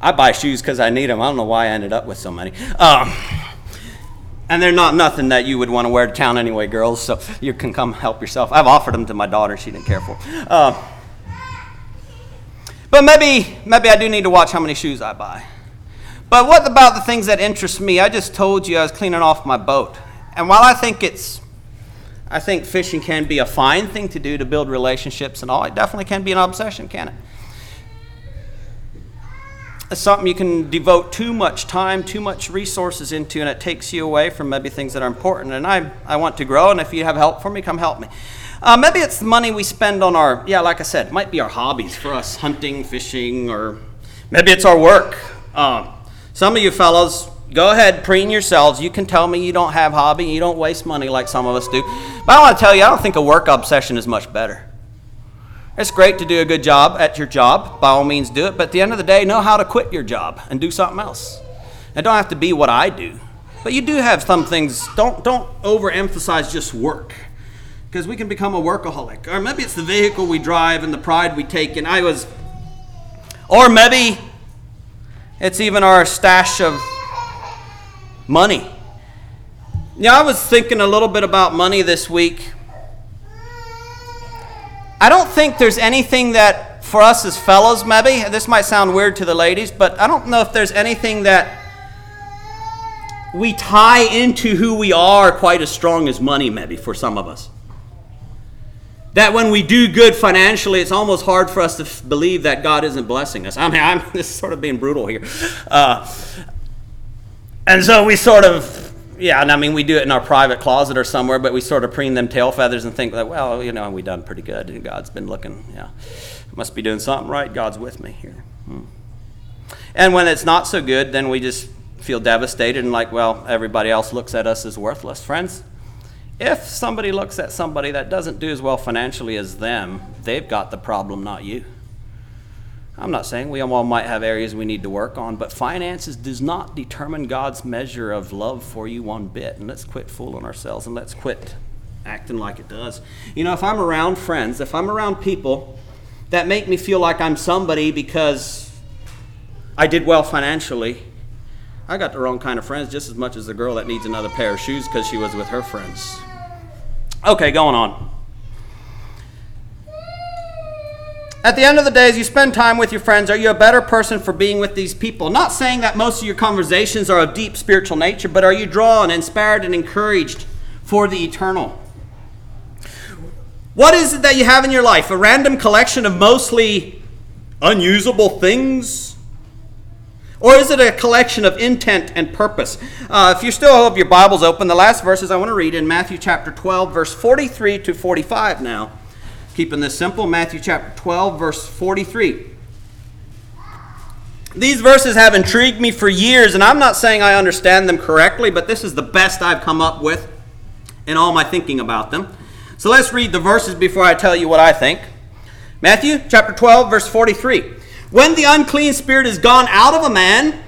I buy shoes because I need them. I don't know why I ended up with so many. Um, and they're not nothing that you would want to wear to town anyway, girls, so you can come help yourself. I've offered them to my daughter, she didn't care for uh, but maybe, maybe I do need to watch how many shoes I buy. But what about the things that interest me? I just told you I was cleaning off my boat. And while I think it's, I think fishing can be a fine thing to do to build relationships and all, it definitely can be an obsession, can it? Something you can devote too much time, too much resources into, and it takes you away from maybe things that are important. And I, I want to grow, and if you have help for me, come help me. Uh, maybe it's the money we spend on our, yeah, like I said, might be our hobbies for us hunting, fishing, or maybe it's our work. Um, some of you fellows, Go ahead, preen yourselves. You can tell me you don't have hobby, you don't waste money like some of us do. But I want to tell you, I don't think a work obsession is much better. It's great to do a good job at your job. By all means, do it. But at the end of the day, know how to quit your job and do something else. It don't have to be what I do. But you do have some things. Don't don't overemphasize just work, because we can become a workaholic. Or maybe it's the vehicle we drive and the pride we take. And I was, or maybe it's even our stash of money. Yeah, I was thinking a little bit about money this week. I don't think there's anything that, for us as fellows, maybe, this might sound weird to the ladies, but I don't know if there's anything that we tie into who we are quite as strong as money, maybe, for some of us. That when we do good financially, it's almost hard for us to f- believe that God isn't blessing us. I mean, I'm [LAUGHS] is sort of being brutal here. Uh, and so we sort of, yeah, and I mean, we do it in our private closet or somewhere, but we sort of preen them tail feathers and think that, well, you know, we done pretty good, and God's been looking, yeah, must be doing something right. God's with me here. Hmm. And when it's not so good, then we just feel devastated and like, well, everybody else looks at us as worthless. Friends, if somebody looks at somebody that doesn't do as well financially as them, they've got the problem, not you. I'm not saying we all might have areas we need to work on, but finances does not determine God's measure of love for you one bit. And let's quit fooling ourselves and let's quit acting like it does. You know, if I'm around friends, if I'm around people that make me feel like I'm somebody because I did well financially, I got the wrong kind of friends just as much as the girl that needs another pair of shoes because she was with her friends. Okay, going on. At the end of the day, as you spend time with your friends, are you a better person for being with these people? Not saying that most of your conversations are of deep spiritual nature, but are you drawn, inspired, and encouraged for the eternal? What is it that you have in your life? A random collection of mostly unusable things? Or is it a collection of intent and purpose? Uh, if you still have your Bibles open, the last verses I want to read in Matthew chapter 12, verse 43 to 45 now. Keeping this simple, Matthew chapter 12, verse 43. These verses have intrigued me for years, and I'm not saying I understand them correctly, but this is the best I've come up with in all my thinking about them. So let's read the verses before I tell you what I think. Matthew chapter 12, verse 43. When the unclean spirit is gone out of a man,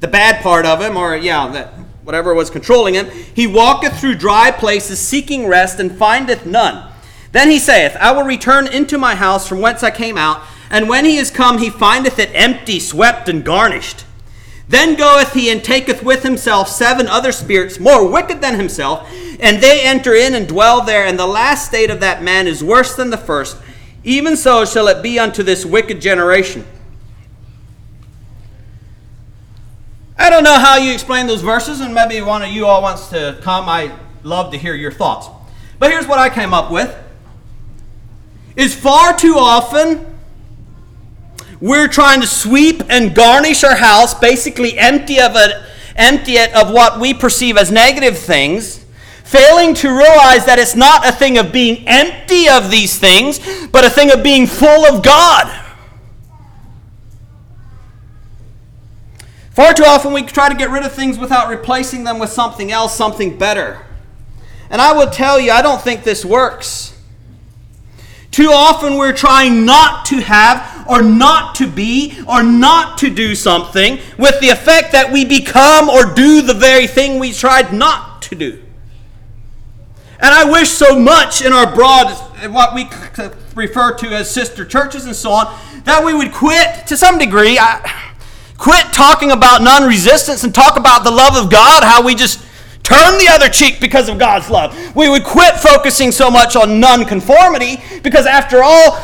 the bad part of him, or yeah, that whatever was controlling him, he walketh through dry places seeking rest and findeth none. Then he saith, I will return into my house from whence I came out. And when he is come, he findeth it empty, swept, and garnished. Then goeth he and taketh with himself seven other spirits more wicked than himself, and they enter in and dwell there. And the last state of that man is worse than the first. Even so shall it be unto this wicked generation. I don't know how you explain those verses, and maybe one of you all wants to come. I love to hear your thoughts. But here's what I came up with is far too often we're trying to sweep and garnish our house, basically empty of it, empty it of what we perceive as negative things, failing to realize that it's not a thing of being empty of these things, but a thing of being full of God. Far too often we try to get rid of things without replacing them with something else, something better. And I will tell you, I don't think this works. Too often we're trying not to have, or not to be, or not to do something with the effect that we become or do the very thing we tried not to do. And I wish so much in our broad, what we refer to as sister churches and so on, that we would quit to some degree. I, quit talking about non resistance and talk about the love of God, how we just turn the other cheek because of God's love. We would quit focusing so much on nonconformity because, after all,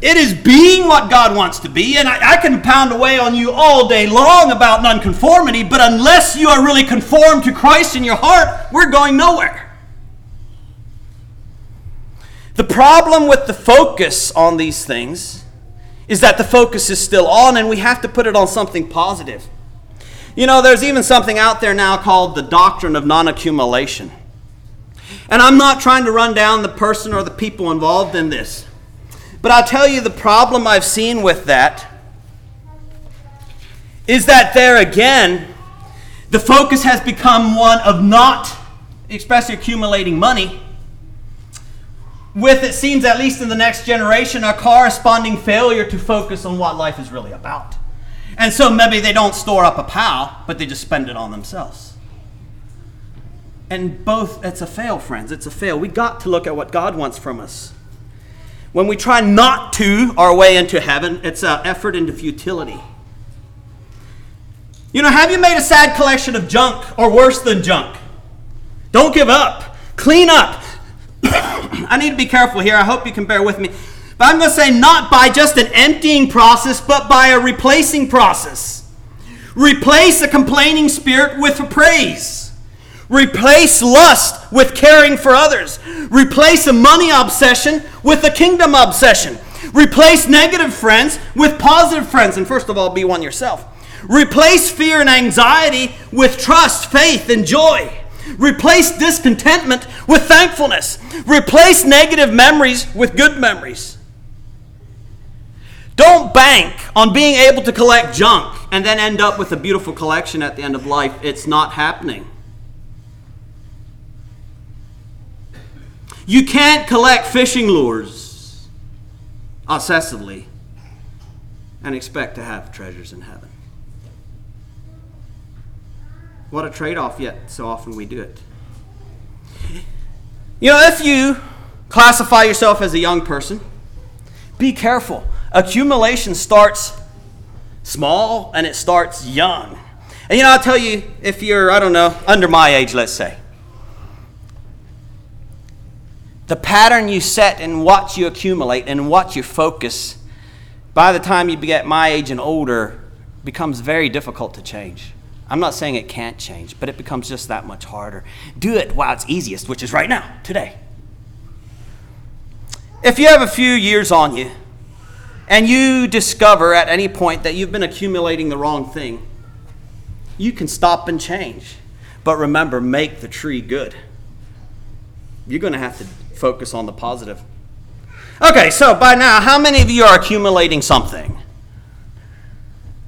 it is being what God wants to be. And I, I, can pound away on you all day long about nonconformity, but unless you are really conformed to Christ in your heart, we're going nowhere. The problem with the focus on these things is that the focus is still on, and we have to put it on something positive. You know, there's even something out there now called the doctrine of non accumulation. And I'm not trying to run down the person or the people involved in this. But I'll tell you the problem I've seen with that is that there again, The focus has become one of not, especially accumulating money, with it seems, at least in the next generation, a corresponding failure to focus on what life is really about. And so maybe they don't store up a pal, but they just spend it on themselves. And both, it's a fail, friends. It's a fail. We got to look at what God wants from us. When we try not to our way into heaven, it's an effort into futility. You know, have you made a sad collection of junk or worse than junk? Don't give up. Clean up. [COUGHS] I need to be careful here. I hope you can bear with me. But I'm going to say not by just an emptying process, but by a replacing process. Replace a complaining spirit with praise. Replace lust with caring for others. Replace a money obsession with a kingdom obsession. Replace negative friends with positive friends. And first of all, be one yourself. Replace fear and anxiety with trust, faith, and joy. Replace discontentment with thankfulness. Replace negative memories with good memories. Don't bank on being able to collect junk and then end up with a beautiful collection at the end of life. It's not happening. You can't collect fishing lures obsessively and expect to have treasures in heaven. What a trade off, yet so often we do it. You know, if you classify yourself as a young person, be careful. Accumulation starts small and it starts young. And you know, I'll tell you, if you're, I don't know, under my age, let's say, the pattern you set and what you accumulate and what you focus, by the time you get my age and older, becomes very difficult to change. I'm not saying it can't change, but it becomes just that much harder. Do it while it's easiest, which is right now, today. If you have a few years on you and you discover at any point that you've been accumulating the wrong thing, you can stop and change. But remember, make the tree good. You're going to have to focus on the positive. Okay, so by now, how many of you are accumulating something?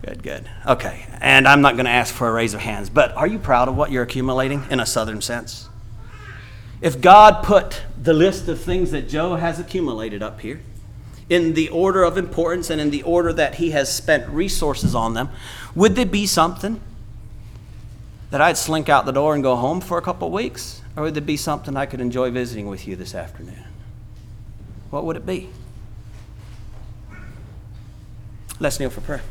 Good, good. Okay, and I'm not going to ask for a raise of hands, but are you proud of what you're accumulating in a southern sense? If God put the list of things that Joe has accumulated up here in the order of importance and in the order that he has spent resources on them, would there be something that I'd slink out the door and go home for a couple of weeks? Or would there be something I could enjoy visiting with you this afternoon? What would it be? Let's kneel for prayer.